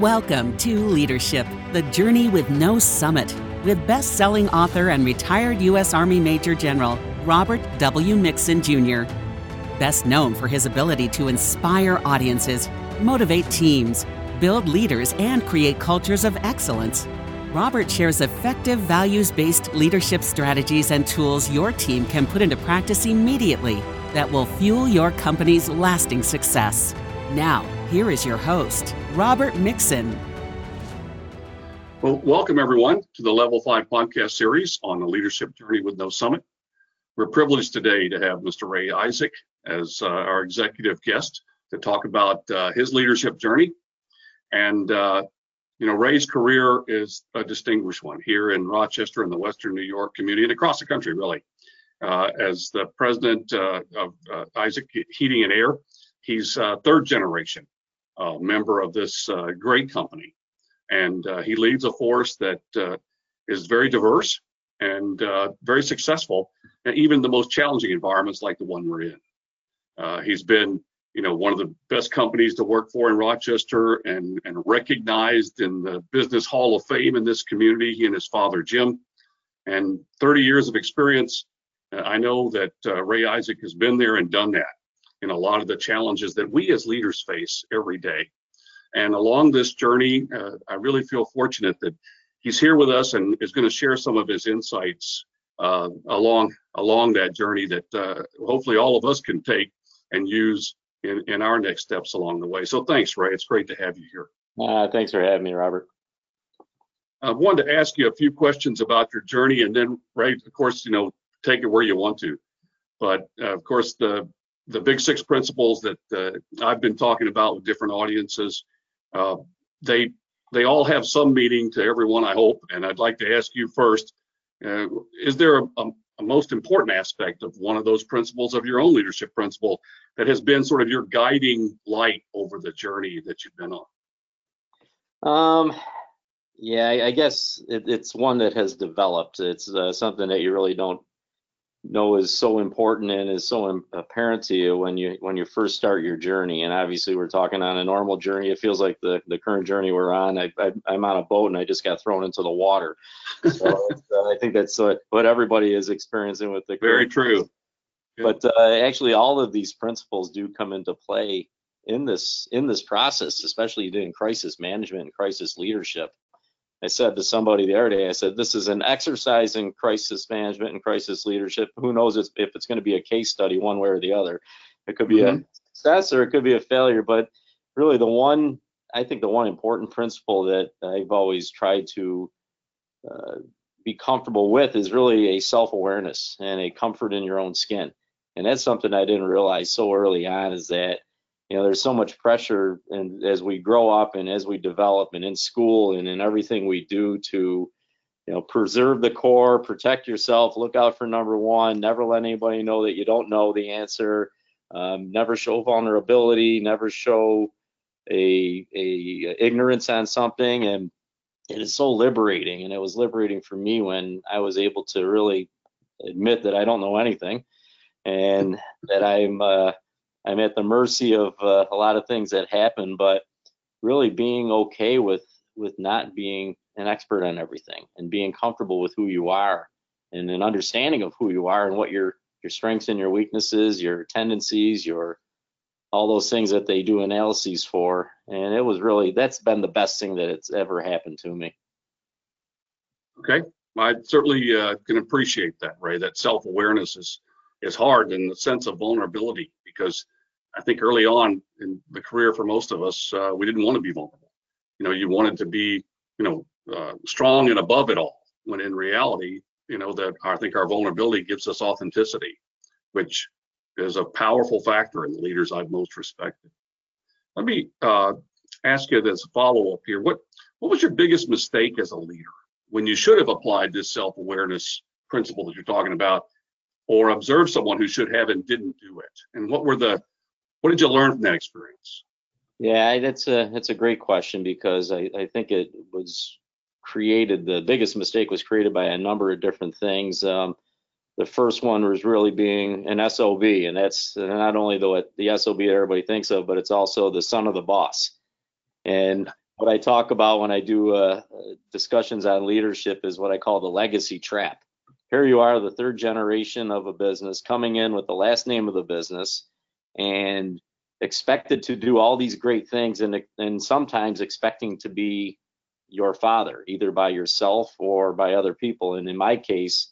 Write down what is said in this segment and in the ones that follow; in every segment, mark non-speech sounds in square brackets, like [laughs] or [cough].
Welcome to Leadership The Journey with No Summit, with best selling author and retired U.S. Army Major General Robert W. Mixon Jr. Best known for his ability to inspire audiences, motivate teams, build leaders, and create cultures of excellence. Robert shares effective values based leadership strategies and tools your team can put into practice immediately that will fuel your company's lasting success. Now, here is your host, Robert Mixon. Well, welcome everyone to the Level 5 podcast series on the leadership journey with no summit. We're privileged today to have Mr. Ray Isaac as uh, our executive guest to talk about uh, his leadership journey. And, uh, you know, Ray's career is a distinguished one here in Rochester and the Western New York community and across the country, really. Uh, as the president uh, of uh, Isaac Heating and Air, he's third generation member of this great company. And he leads a force that is very diverse and very successful, and even the most challenging environments like the one we're in. Uh, he's been, you know, one of the best companies to work for in Rochester and, and recognized in the Business Hall of Fame in this community. He and his father, Jim, and 30 years of experience. Uh, I know that uh, Ray Isaac has been there and done that in a lot of the challenges that we as leaders face every day. And along this journey, uh, I really feel fortunate that he's here with us and is going to share some of his insights uh, along along that journey that uh, hopefully all of us can take and use in, in our next steps along the way. So thanks, Ray. It's great to have you here. Uh, thanks for having me, Robert. I wanted to ask you a few questions about your journey, and then, Ray, of course, you know, take it where you want to. But uh, of course, the the big six principles that uh, I've been talking about with different audiences, uh, they they all have some meaning to everyone, I hope. And I'd like to ask you first: uh, Is there a, a, a most important aspect of one of those principles of your own leadership principle that has been sort of your guiding light over the journey that you've been on? Um, yeah, I, guess it, it's one that has developed. It's uh, something that you really don't know is so important and is so apparent to you when you when you first start your journey. And obviously we're talking on a normal journey. It feels like the the current journey we're on I, I am on a boat and i just got thrown into the water. So [laughs] uh, i think that's what, what everybody is experiencing with the very true. but uh, actually all of these principles do come into play in this in this process especially in crisis management and crisis leadership I said to somebody the other day, I said, this is an exercise in crisis management and crisis leadership. Who knows if it's going to be a case study one way or the other. It could be mm-hmm. a success or it could be a failure. But really, the one, I think the one important principle that I've always tried to uh, be comfortable with is really a self awareness and a comfort in your own skin. And that's something I didn't realize so early on is that you know there's so much pressure and as we grow up and as we develop and in school and in everything we do to you know preserve the core protect yourself look out for number one never let anybody know that you don't know the answer um, never show vulnerability never show a, a ignorance on something. And it is so liberating and it was liberating for me when i was able to really admit that i don't know anything and that i'm uh, I'm at the mercy of uh, a lot of things that happen, but really being okay with with not being an expert on everything and being comfortable with who you are and an understanding of who you are and what your your strengths and your weaknesses, your tendencies, your all those things that they do analyses for. And it was really that's been the best thing that it's ever happened to me. Okay, I certainly uh, can appreciate that, Ray. That self-awareness is is hard and the sense of vulnerability because I think early on in the career for most of us, uh, we didn't want to be vulnerable. You know, you wanted to be, you know, uh, strong and above it all. When in reality, you know, that I think our vulnerability gives us authenticity, which is a powerful factor in the leaders I've most respected. Let me uh, ask you this follow up here. What what was your biggest mistake as a leader when you should have applied this self awareness principle that you're talking about, or observe someone who should have and didn't do it? And what were the what did you learn from that experience? Yeah, that's a that's a great question because I, I think it was created. The biggest mistake was created by a number of different things. Um, the first one was really being an SOB, and that's not only the what the SOB that everybody thinks of, but it's also the son of the boss. And what I talk about when I do uh, discussions on leadership is what I call the legacy trap. Here you are, the third generation of a business, coming in with the last name of the business, and expected to do all these great things, and and sometimes expecting to be your father, either by yourself or by other people. And in my case,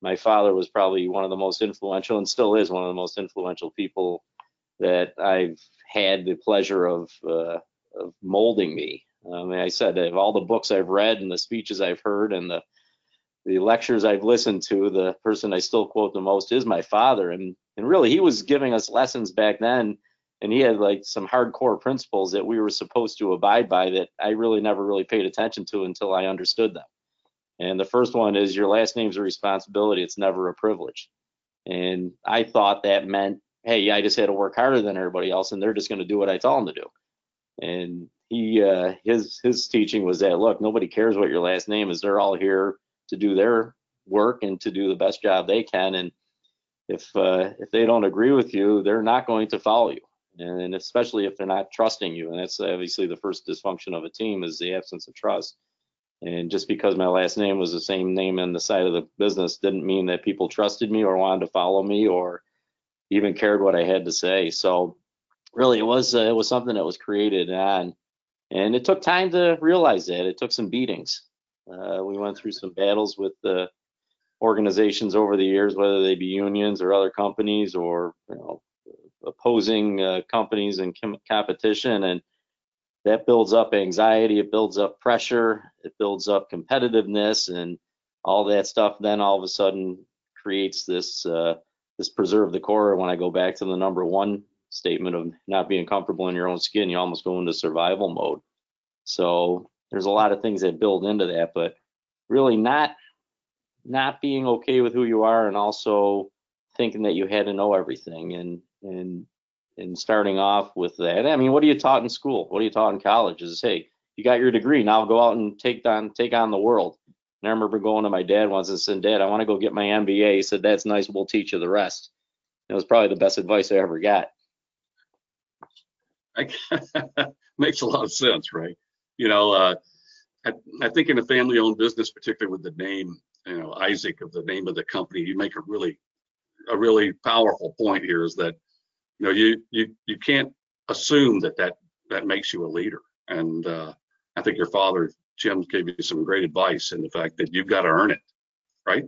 my father was probably one of the most influential, and still is one of the most influential people that I've had the pleasure of uh, of molding me. I mean, I said of all the books I've read and the speeches I've heard and the the lectures I've listened to, the person I still quote the most is my father. And and really, he was giving us lessons back then, and he had like some hardcore principles that we were supposed to abide by that I really never really paid attention to until I understood them. And the first one is your last name's a responsibility; it's never a privilege. And I thought that meant, hey, I just had to work harder than everybody else, and they're just going to do what I tell them to do and he uh, his his teaching was that look nobody cares what your last name is they're all here to do their work and to do the best job they can. And if uh, if they don't agree with you they're not going to follow you. And especially if they're not trusting you. And that's obviously the first dysfunction of a team is the absence of trust. And just because my last name was the same name in the side of the business didn't mean that people trusted me or wanted to follow me or even cared what I had to say. So really it was uh, it was something that was created on and it took time to realize that. It took some beatings uh, we went through some battles with the organizations over the years whether they be unions or other companies or you know opposing uh, companies and com- competition and that builds up anxiety it builds up pressure it builds up competitiveness and all that stuff then all of a sudden creates this uh, this preserve the core when i go back to the number one statement of not being comfortable in your own skin, you almost go into survival mode. So there's a lot of things that build into that, but really not not being okay with who you are and also thinking that you had to know everything and and and starting off with that. I mean, what are you taught in school? What are you taught in college? Is hey, you got your degree, now go out and take on take on the world. And I remember going to my dad once and said, Dad, I want to go get my MBA. He said, That's nice, we'll teach you the rest. It was probably the best advice I ever got. [laughs] makes a lot of sense, right? You know, uh, I, I think in a family-owned business, particularly with the name, you know, Isaac of the name of the company, you make a really, a really powerful point here is that, you know, you you you can't assume that that that makes you a leader. And uh, I think your father Jim gave you some great advice in the fact that you've got to earn it, right?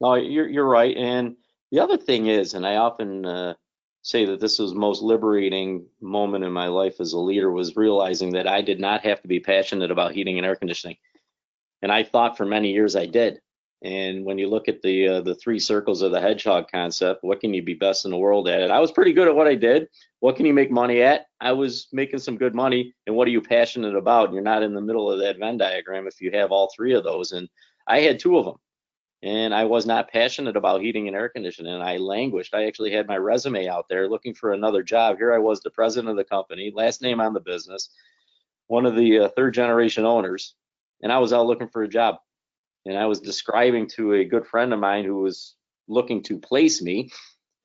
No, you're you're right. And the other thing is, and I often uh, say that this was most liberating moment in my life as a leader was realizing that I did not have to be passionate about heating and air conditioning. And I thought for many years I did. And when you look at the uh, the three circles of the hedgehog concept, what can you be best in the world at? I was pretty good at what I did. What can you make money at? I was making some good money. And what are you passionate about? You're not in the middle of that Venn diagram if you have all three of those. And I had two of them and I was not passionate about heating and air conditioning. And I languished. I actually had my resume out there looking for another job. Here I was, the president of the company, last name on the business, one of the uh, third generation owners, and I was out looking for a job. And I was describing to a good friend of mine who was looking to place me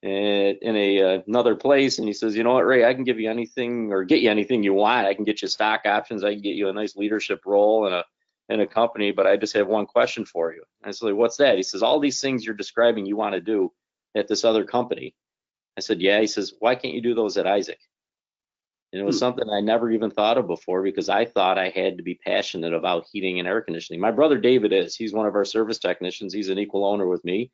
in a uh, another place and he says you know what ray i can give you anything or get you anything you want i can get you stock options i can get you a nice leadership role and a in a company, but I just have one question for you. I said, what's that? He says, all these things you're describing you want to do at this other company. I said, yeah. He says, why can't you do those at Isaac? And it was hmm. something I never even thought of before because I thought I had to be passionate about heating and air conditioning. My brother David is. He's one of our service technicians. He's an equal owner with me.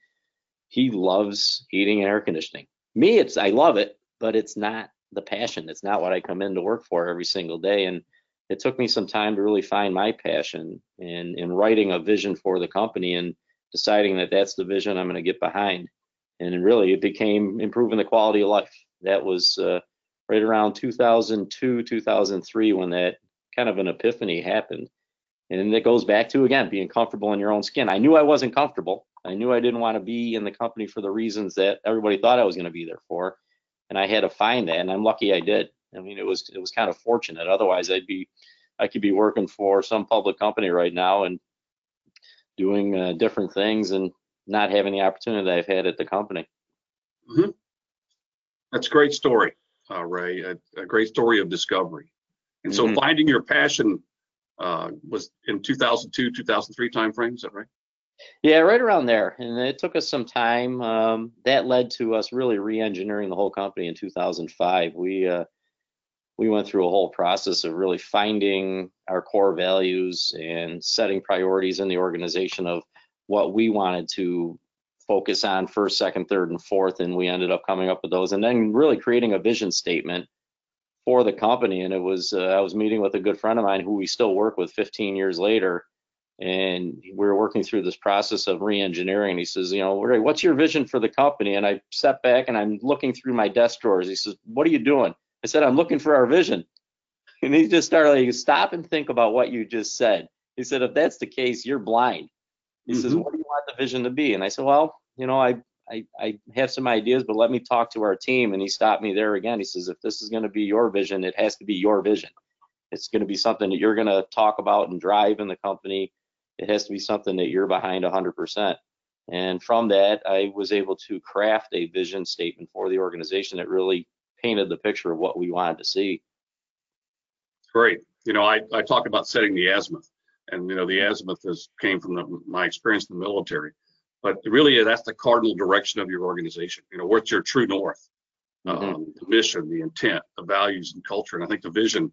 He loves heating and air conditioning. Me, it's I love it, but it's not the passion. It's not what I come in to work for every single day. And it took me some time to really find my passion in in writing a vision for the company and deciding that that's the vision I'm going to get behind. And really, it became improving the quality of life. That was uh, right around 2002, 2003 when that kind of an epiphany happened. And it goes back to again being comfortable in your own skin. I knew I wasn't comfortable. I knew I didn't want to be in the company for the reasons that everybody thought I was going to be there for, and I had to find that. And I'm lucky I did. I mean, it was it was kind of fortunate. Otherwise, I'd be I could be working for some public company right now and doing uh, different things and not having the opportunity that I've had at the company. Mm-hmm. That's a great story, uh, Ray. A, a, great story of discovery. And so, mm-hmm. finding your passion uh, was in 2002, 2003 timeframe. Is that right? Yeah, right around there. And it took us some time. Um, that led to us really re-engineering the whole company in 2005. We uh, we went through a whole process of really finding our core values and setting priorities in the organization of what we wanted to focus on first, second, third, and fourth. And we ended up coming up with those, and then really creating a vision statement for the company. And it was uh, I was meeting with a good friend of mine who we still work with 15 years later and we were working through this process of re-engineering. He says, you know, what's your vision for the company? And I step back and I'm looking through my desk drawers. He says, what are you doing? I said, I'm looking for our vision. And he just started like, stop and think about what you just said. He said, if that's the case, you're blind. He mm-hmm. says, what do you want the vision to be? And I said, well, you know, I, I, I have some ideas, but let me talk to our team. And he stopped me there again. He says, if this is going to be your vision, it has to be your vision. It's going to be something that you're going to talk about and drive in the company it has to be something that you're behind 100%. And from that, I was able to craft a vision statement for the organization that really painted the picture of what we wanted to see. Great. You know, I, I talk about setting the azimuth, and you know, the azimuth has came from the, my experience in the military, but really that's the cardinal direction of your organization. You know, what's your true north? Mm-hmm. Um, the mission, the intent, the values, and culture. And I think the vision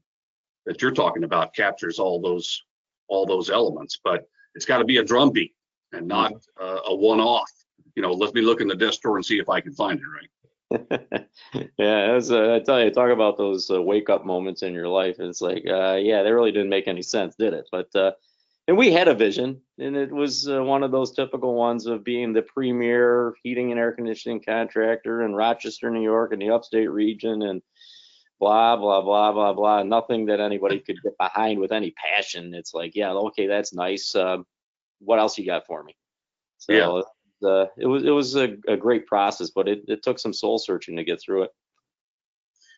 that you're talking about captures all those all those elements. But it's got to be a drumbeat and not uh, a one-off. You know, let me look in the desk drawer and see if I can find it. Right. [laughs] yeah, was, uh, I tell you, talk about those uh, wake-up moments in your life. It's like, uh, yeah, they really didn't make any sense, did it? But uh, and we had a vision, and it was uh, one of those typical ones of being the premier heating and air conditioning contractor in Rochester, New York, in the upstate region, and blah blah blah blah blah nothing that anybody could get behind with any passion it's like yeah okay that's nice uh, what else you got for me so yeah. Uh, it was it was a, a great process but it, it took some soul searching to get through it.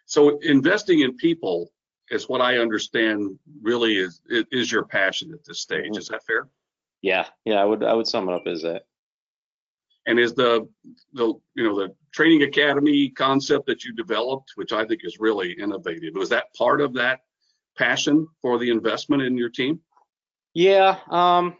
So investing in people is what i understand really is is your passion at this stage. Mm-hmm. is that fair? Yeah. Yeah i would i would sum it up as that. And is the the you know the training academy concept that you developed, which I think is really innovative, was that part of that passion for the investment in your team? Yeah, um,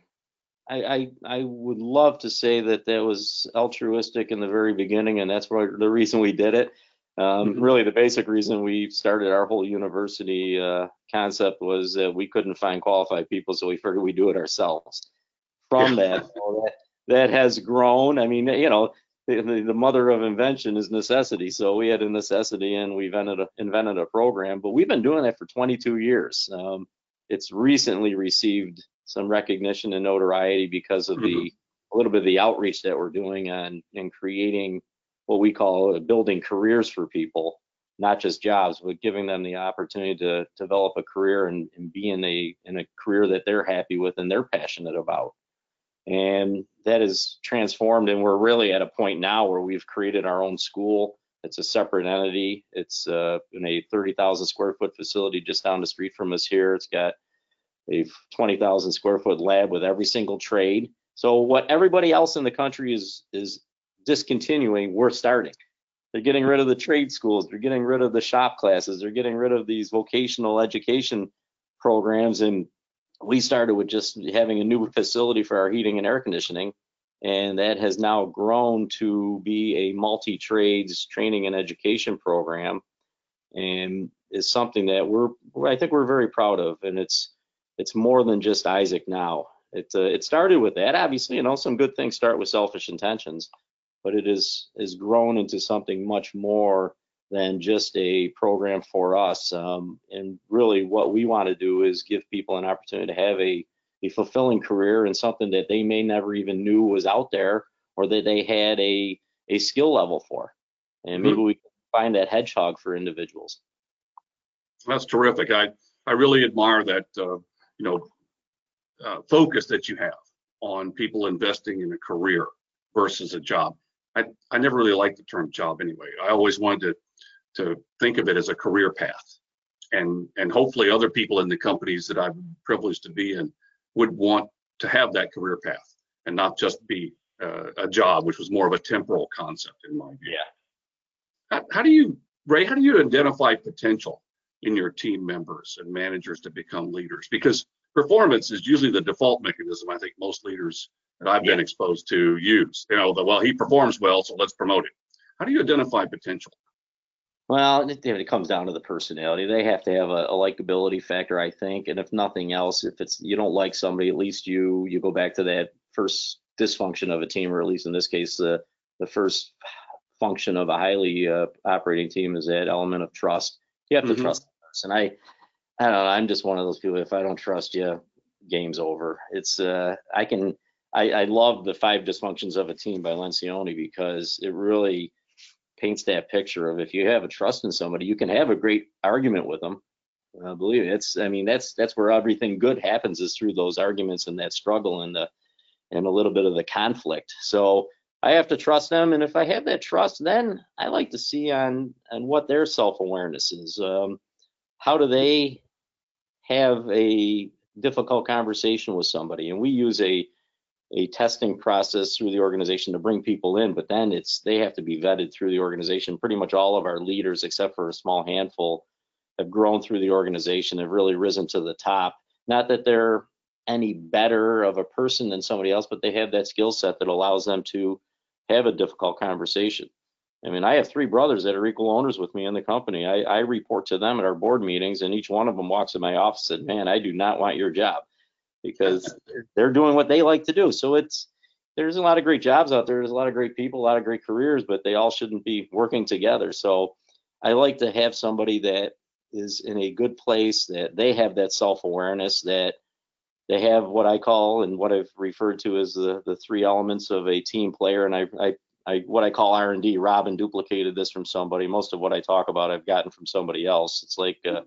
I, I, I would love to say that that was altruistic in the very beginning, and that's what, the reason we did it. Um, mm-hmm. Really, the basic reason we started our whole university uh, concept was that we couldn't find qualified people, so we figured we'd do it ourselves. From that, that that has grown. I mean, you know, the, the, mother of invention is necessity. So we had a necessity and we invented a, invented a program, but we've been doing that for 22 years. Um, it's recently received some recognition and notoriety because of mm-hmm. the a little bit of the outreach that we're doing on in creating what we call building careers for people, not just jobs, but giving them the opportunity to develop a career and, and be in a in a career that they're happy with and they're passionate about. And that is transformed and we're really at a point now where we've created our own school. It's a separate entity. It's uh, in a 30,000 square foot facility just down the street from us here. It's got a 20,000 square foot lab with every single trade. So what everybody else in the country is is discontinuing we're starting. They're getting rid of the trade schools they're getting rid of the shop classes they're getting rid of these vocational education programs and we started with just having a new facility for our heating and air conditioning, and that has now grown to be a multi-trades training and education program, and is something that we're I think we're very proud of, and it's it's more than just Isaac now. It uh, it started with that, obviously, you know, some good things start with selfish intentions, but it is is grown into something much more than just a program for us. Um, and really, what we want to do is give people an opportunity to have a, a fulfilling career and something that they may never even knew was out there or that they had a, a skill level for. And maybe mm-hmm. we can find that hedgehog for individuals. That's terrific. I, I really admire that, uh, you know, uh, focus that you have on people investing in a career versus a job. I, I never really liked the term job anyway. I always wanted to to think of it as a career path. And, and hopefully other people in the companies that I'm privileged to be in would want to have that career path and not just be uh, a job, which was more of a temporal concept in my view. Yeah. How, how do you, Ray, how do you identify potential in your team members and managers to become leaders? Because performance is usually the default mechanism. I think most leaders that I've been exposed to use. You know, the, well, he performs well, so let's promote him. How do you identify potential? Well, it, it comes down to the personality. They have to have a, a likability factor, I think. And if nothing else, if it's you don't like somebody, at least you you go back to that first dysfunction of a team, or at least in this case, the the first function of a highly uh, operating team is that element of trust. You have to Mhm. trust the person. I I don't know. I'm just one of those people. If I don't trust you, game's over. It's uh, I can I, I love the five dysfunctions of a team by Lencioni because it really paints that picture of if you have a trust in somebody, you can have a great argument with them. Uh, believe me, it's I mean that's that's where everything good happens is through those arguments and that struggle and the and a little bit of the conflict. So I have to trust them, and if I have that trust, then I like to see on on what their self awareness is. Um, how do they have a difficult conversation with somebody? And we use a a testing process through the organization to bring people in, but then it's they have to be vetted through the organization. Pretty much all of our leaders, except for a small handful, have grown through the organization, have really risen to the top. Not that they're any better of a person than somebody else, but they have that skill set that allows them to have a difficult conversation. I mean, I have three brothers that are equal owners with me in the company. I, I report to them at our board meetings, and each one of them walks in my office and said, "Man, I do not want your job," because [laughs] they're doing what they like to do. So it's there's a lot of great jobs out there. There's a lot of great people, a lot of great careers, but they all shouldn't be working together. So I like to have somebody that is in a good place, that they have that self-awareness, that they have what I call and what I've referred to as the the three elements of a team player. And I I, I what I call R&D. Robin duplicated this from somebody. Most of what I talk about I've gotten from somebody else. It's like uh,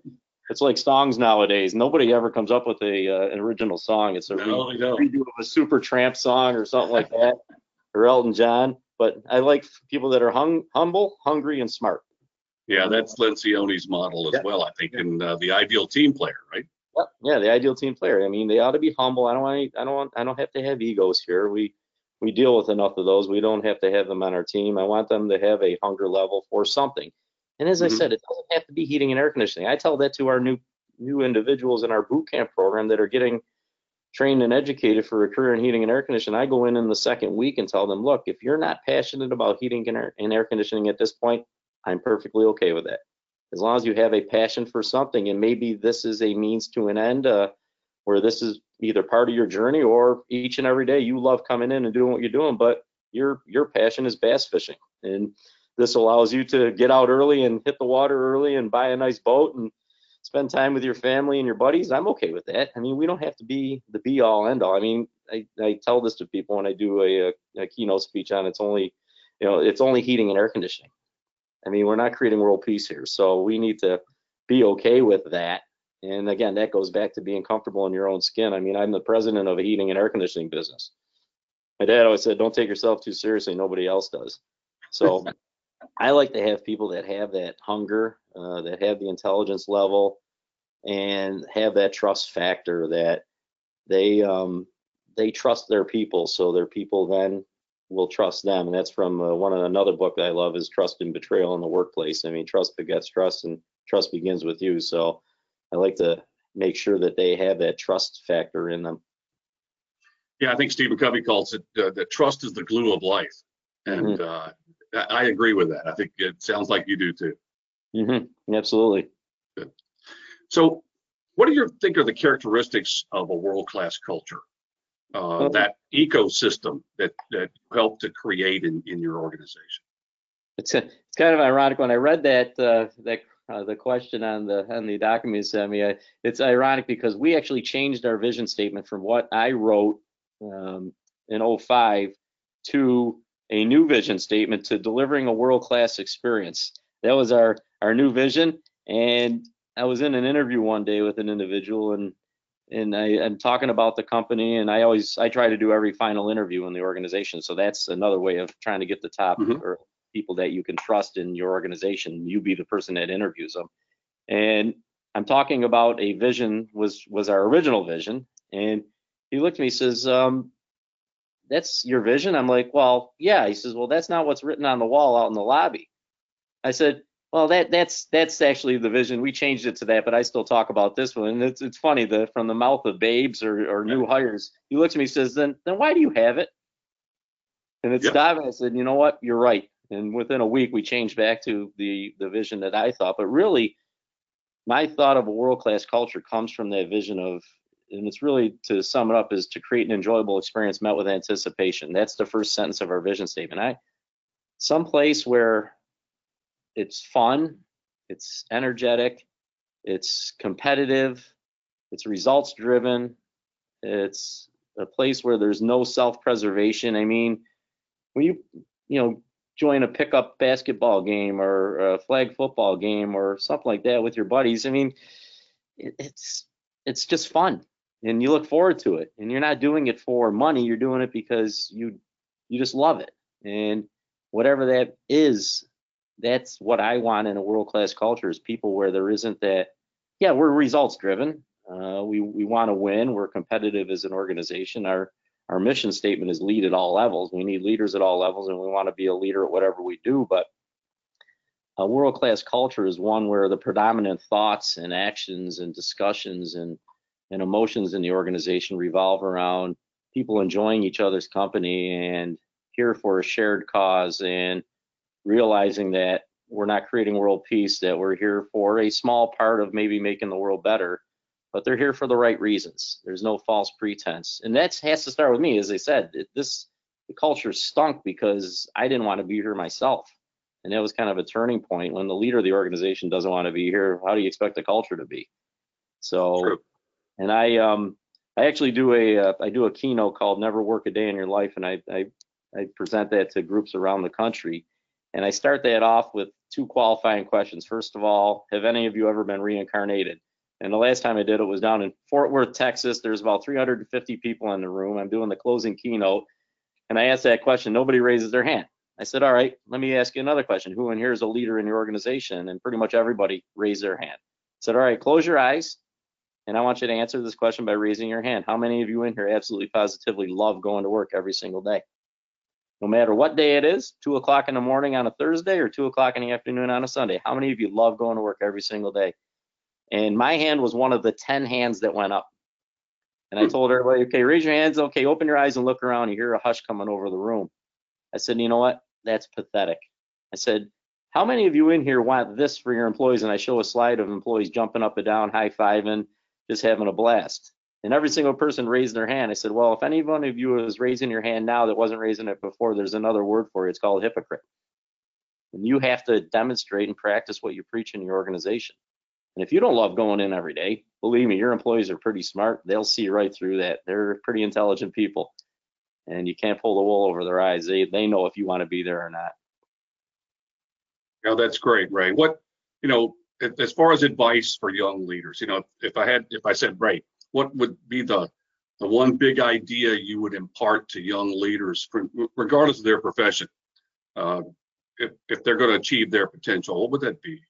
it's like songs nowadays. Nobody ever comes up with a uh, an original song. It's a re- No, they redo of a Supertramp song or something like that, [laughs] or Elton John. But I like people that are hung, humble, hungry, and smart. Yeah, that's Lencioni's model as Yeah. well, I think, and uh, the ideal team player, right? Yep. Yeah, the ideal team player. I mean, they ought to be humble. I don't want. Any, I don't want. I don't have to have egos here. We we deal with enough of those. We don't have to have them on our team. I want them to have a hunger level for something. And as I Mhm. said, it doesn't have to be heating and air conditioning. I tell that to our new new individuals in our boot camp program that are getting trained and educated for a career in heating and air conditioning. I go in in the second week and tell them, look, if you're not passionate about heating and air, and air conditioning at this point, I'm perfectly okay with that. As long as you have a passion for something, and maybe this is a means to an end, uh, where this is either part of your journey or each and every day you love coming in and doing what you're doing, but your your passion is bass fishing, and this allows you to get out early and hit the water early and buy a nice boat and spend time with your family and your buddies. I'm okay with that. I mean, we don't have to be the be all end all. I mean, I, I tell this to people when I do a, a, a keynote speech on it's only, you know, it's only heating and air conditioning. I mean, we're not creating world peace here, so we need to be okay with that. And again, that goes back to being comfortable in your own skin. I mean, I'm the president of a heating and air conditioning business. My dad always said, "Don't take yourself too seriously. Nobody else does." So [laughs] I like to have people that have that hunger, uh, that have the intelligence level, and have that trust factor that they um, they trust their people, so their people then will trust them. And that's from uh, one another book that I love is Trust and Betrayal in the Workplace. I mean, trust begets trust, and trust begins with you. So I like to make sure that they have that trust factor in them. Yeah, I think Stephen Covey calls it uh, that trust is the glue of life, and uh, I agree with that. I think it sounds like you do too. hmm Absolutely. So, what do you think are the characteristics of a world-class culture? Uh, Uh, that ecosystem that that you help to create in, in your organization. It's a, it's kind of ironic when I read that uh, that uh, the question on the on the document you sent me. I, it's ironic because we actually changed our vision statement from what I wrote um, in 05 to a new vision statement to delivering a world-class experience. That was our our new vision, and I was in an interview one day with an individual and and I, I'm talking about the company, and I always I try to do every final interview in the organization. So that's another way of trying to get the top Mhm. or people that you can trust in your organization. You be the person that interviews them. And I'm talking about a vision was was our original vision, and he looked at me, he says, um, "That's your vision." I'm like, "Well, yeah." He says, "Well, that's not what's written on the wall out in the lobby." I said, Well, that that's that's actually the vision. We changed it to that, but I still talk about this one. And it's it's funny that from the mouth of babes or, or new hires, he looks at me says, "Then then why do you have it?" And it's Yep. diving. I said, "You know what? You're right." And within a week, we changed back to the the vision that I thought. But really, my thought of a world class culture comes from that vision of, and it's really to sum it up is to create an enjoyable experience met with anticipation. That's the first sentence of our vision statement. I some place where it's fun, it's energetic, it's competitive, it's results driven, it's a place where there's no self-preservation. I mean, when you you know join a pickup basketball game or a flag football game or something like that with your buddies, I mean, it's it's just fun and you look forward to it. And you're not doing it for money, you're doing it because you you just love it. And whatever that is, that's what I want in a world class culture is people where there isn't that. Yeah, we're results driven. Uh, we we want to win. We're competitive as an organization. Our our mission statement is lead at all levels. We need leaders at all levels, and we want to be a leader at whatever we do. But a world class culture is one where the predominant thoughts and actions and discussions and and emotions in the organization revolve around people enjoying each other's company and here for a shared cause and realizing that we're not creating world peace, that we're here for a small part of maybe making the world better, but they're here for the right reasons. There's no false pretense. And that has to start with me. As I said, it, this the culture stunk because I didn't want to be here myself. And that was kind of a turning point when the leader of the organization doesn't want to be here. How do you expect the culture to be? So, True. and I um I actually do a uh, I do a keynote called Never Work a Day in Your Life, and I I, I present that to groups around the country. And I start that off with two qualifying questions. First of all, have any of you ever been reincarnated? And the last time I did it was down in Fort Worth, Texas. There's about 350 people in the room. I'm doing the closing keynote. And I asked that question. Nobody raises their hand. I said, all right, let me ask you another question. Who in here is a leader in your organization? And pretty much everybody raised their hand. I said, all right, close your eyes. And I want you to answer this question by raising your hand. How many of you in here absolutely positively love going to work every single day? No matter what day it is, two o'clock in the morning on a Thursday or two o'clock in the afternoon on a Sunday. How many of you love going to work every single day? And my hand was one of the 10 hands that went up. And I Hmm. told everybody, okay, raise your hands. Okay, open your eyes and look around. You hear a hush coming over the room. I said, you know what? That's pathetic. I said, how many of you in here want this for your employees? And I show a slide of employees jumping up and down, high fiving, just having a blast. And every single person raised their hand. I said, well, if any one of you is raising your hand now that wasn't raising it before, there's another word for it. It's called hypocrite. And you have to demonstrate and practice what you preach in your organization. And if you don't love going in every day, believe me, your employees are pretty smart. They'll see right through that. They're pretty intelligent people. And you can't pull the wool over their eyes. They they know if you want to be there or not. Yeah, that's great, Ray. What, you know, as far as advice for young leaders, you know, if I had, if I said, Ray, what would be the the one big idea you would impart to young leaders, regardless of their profession, uh, if if they're going to achieve their potential? What would that be?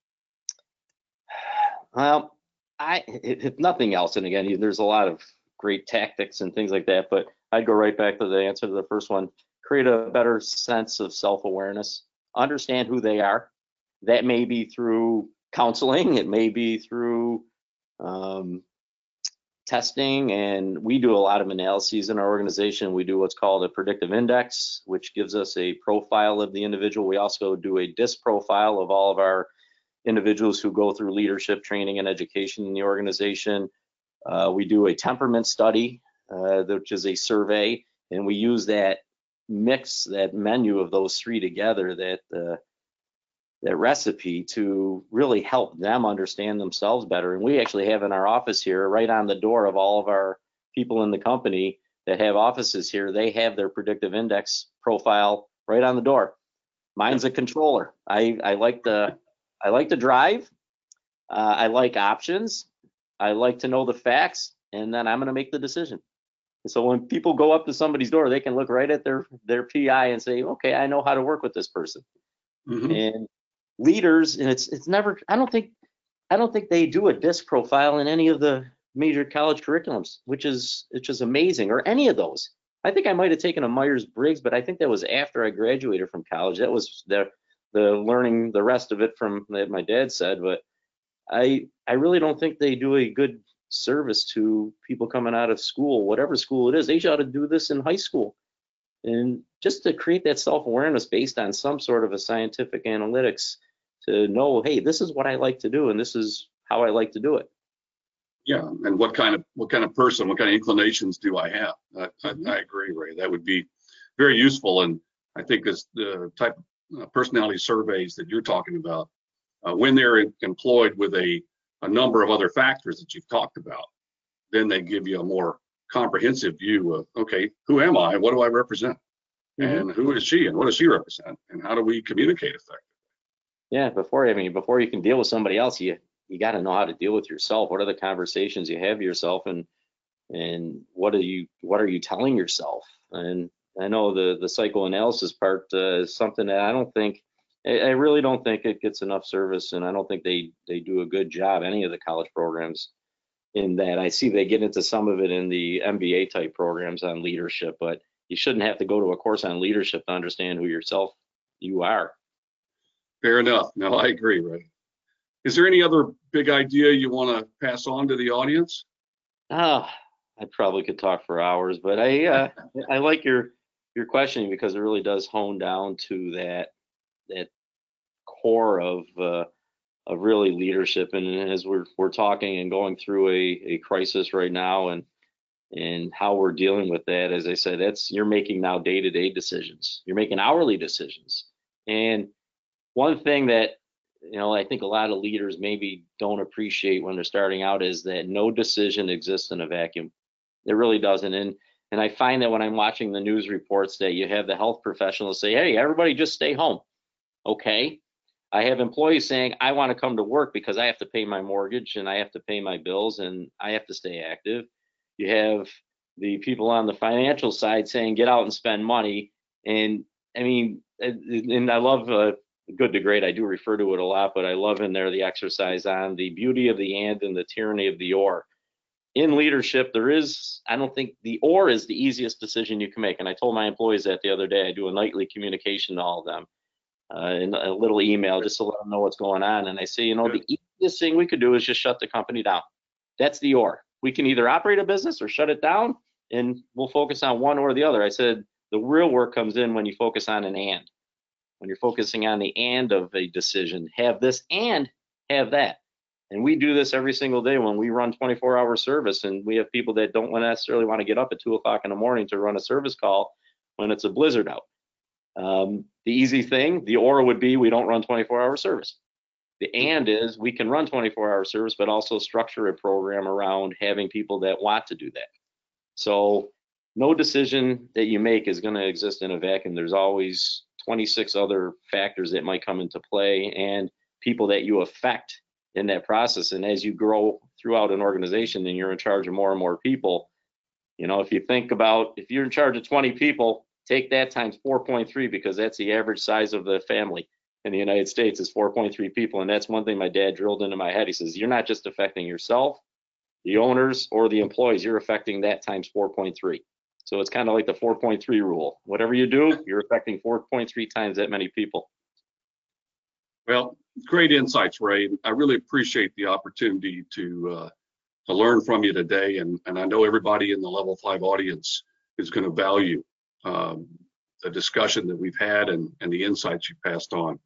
Well, I if nothing else, and again, there's a lot of great tactics and things like that, but I'd go right back to the answer to the first one. Create a better sense of self-awareness. Understand who they are. That may be through counseling. It may be through um, testing, and we do a lot of analyses in our organization. We do what's called a predictive index, which gives us a profile of the individual. We also do a DISC profile of all of our individuals who go through leadership training and education in the organization. Uh, we do a temperament study, uh, which is a survey, and we use that mix, that menu of those three together, that uh, that recipe to really help them understand themselves better. And we actually have in our office here, right on the door of all of our people in the company that have offices here, they have their predictive index profile right on the door. Mine's a controller. I, I like the I like to drive. Uh, I like options. I like to know the facts, and then I'm going to make the decision. So when people go up to somebody's door, they can look right at their their PI and say, "Okay, I know how to work with this person." Mhm. And leaders, and it's it's never. I don't think I don't think they do a disc profile in any of the major college curriculums, which is which is amazing, or any of those. I think I might have taken a Myers Briggs, but I think that was after I graduated from college. That was the the learning the rest of it from that my dad said, but I I really don't think they do a good service to people coming out of school, whatever school it is. They ought to do this in high school. And just to create that self-awareness based on some sort of a scientific analytics to know, hey, this is what I like to do and this is how I like to do it. Yeah, and what kind of what kind of person, what kind of inclinations do I have? I, mm-hmm. I, I agree, Ray. That would be very useful, and I think this the type of personality surveys that you're talking about, uh, when they're employed with a a number of other factors that you've talked about, then they give you a more comprehensive view of okay, who am I? What do I represent? Mm-hmm. And who is she? And what does she represent? And how do we communicate effectively? Yeah, before I mean, before you can deal with somebody else, you you got to know how to deal with yourself. What are the conversations you have yourself, and and what are you what are you telling yourself? And I know the the psychoanalysis part uh, is something that I don't think I really don't think it gets enough service, and I don't think they they do a good job any of the college programs in that. I see they get into some of it in the MBA type programs on leadership, but you shouldn't have to go to a course on leadership to understand who yourself you are. Fair enough. No, I agree, Ray. Is there any other big idea you want to pass on to the audience? Ah, I probably could talk for hours, but I uh, I like your your questioning because it really does hone down to that that core of uh, of really leadership. And as we're we're talking and going through a, a crisis right now, and and how we're dealing with that, as I said, that's you're making now day to day decisions. You're making hourly decisions. And one thing that you know I think a lot of leaders maybe don't appreciate when they're starting out is that no decision exists in a vacuum. It really doesn't. And and I find that when I'm watching the news reports that you have the health professionals say, "Hey, everybody, just stay home." Okay, I have employees saying, I want to come to work because I have to pay my mortgage and I have to pay my bills and I have to stay active. You have the people on the financial side saying, get out and spend money. And I mean, and I love uh, good to great. I do refer to it a lot, but I love in there the exercise on the beauty of the and and the tyranny of the or. In leadership, there is, I don't think the or is the easiest decision you can make. And I told my employees that the other day. I do a nightly communication to all of them uh, in a little email just to let them know what's going on. And I say, you know, the easiest thing we could do is just shut the company down. That's the or. We can either operate a business or shut it down, and we'll focus on one or the other. I said the real work comes in when you focus on an and. When you're focusing on the and of a decision, have this and have that. And we do this every single day when we run 24 hour service, and we have people that don't necessarily want to get up at two o'clock in the morning to run a service call when it's a blizzard out. Um, the easy thing, the or would be we don't run 24 hour service. The and is we can run 24 hour service, but also structure a program around having people that want to do that. So no decision that you make is going to exist in a vacuum. There's always 26 other factors that might come into play and people that you affect in that process. And as you grow throughout an organization and you're in charge of more and more people, you know, if you think about if you're in charge of 20 people, Take that times 4.3 because that's the average size of the family in the United States is 4.3 people. And that's one thing my dad drilled into my head. He says, You're not just affecting yourself, the owners, or the employees, you're affecting that times 4.3. So it's kind of like the 4.3 rule. Whatever you do, you're affecting 4.3 times that many people. Well, great insights, Ray. I really appreciate the opportunity to uh, to learn from you today, and and I know everybody in the Level Five audience is going to value um, the discussion that we've had and, and the insights you passed on.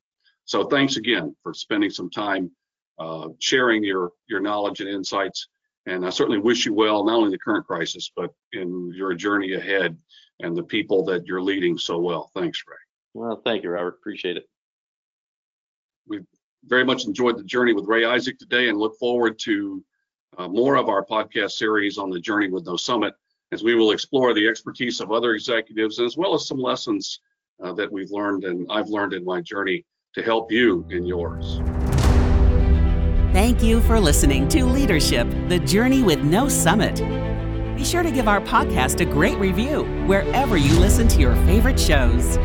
So thanks again for spending some time uh, sharing your, your knowledge and insights. And I certainly wish you well, not only in the current crisis, but in your journey ahead and the people that you're leading so well. Thanks, Ray. Well, thank you, Robert. Appreciate it. We've very much enjoyed the journey with Ray Isaac today and look forward to uh, more of our podcast series on the journey with no summit as we will explore the expertise of other executives as well as some lessons uh, that we've learned and I've learned in my journey to help you in yours. Thank you for listening to Leadership The Journey with No Summit. Be sure to give our podcast a great review wherever you listen to your favorite shows.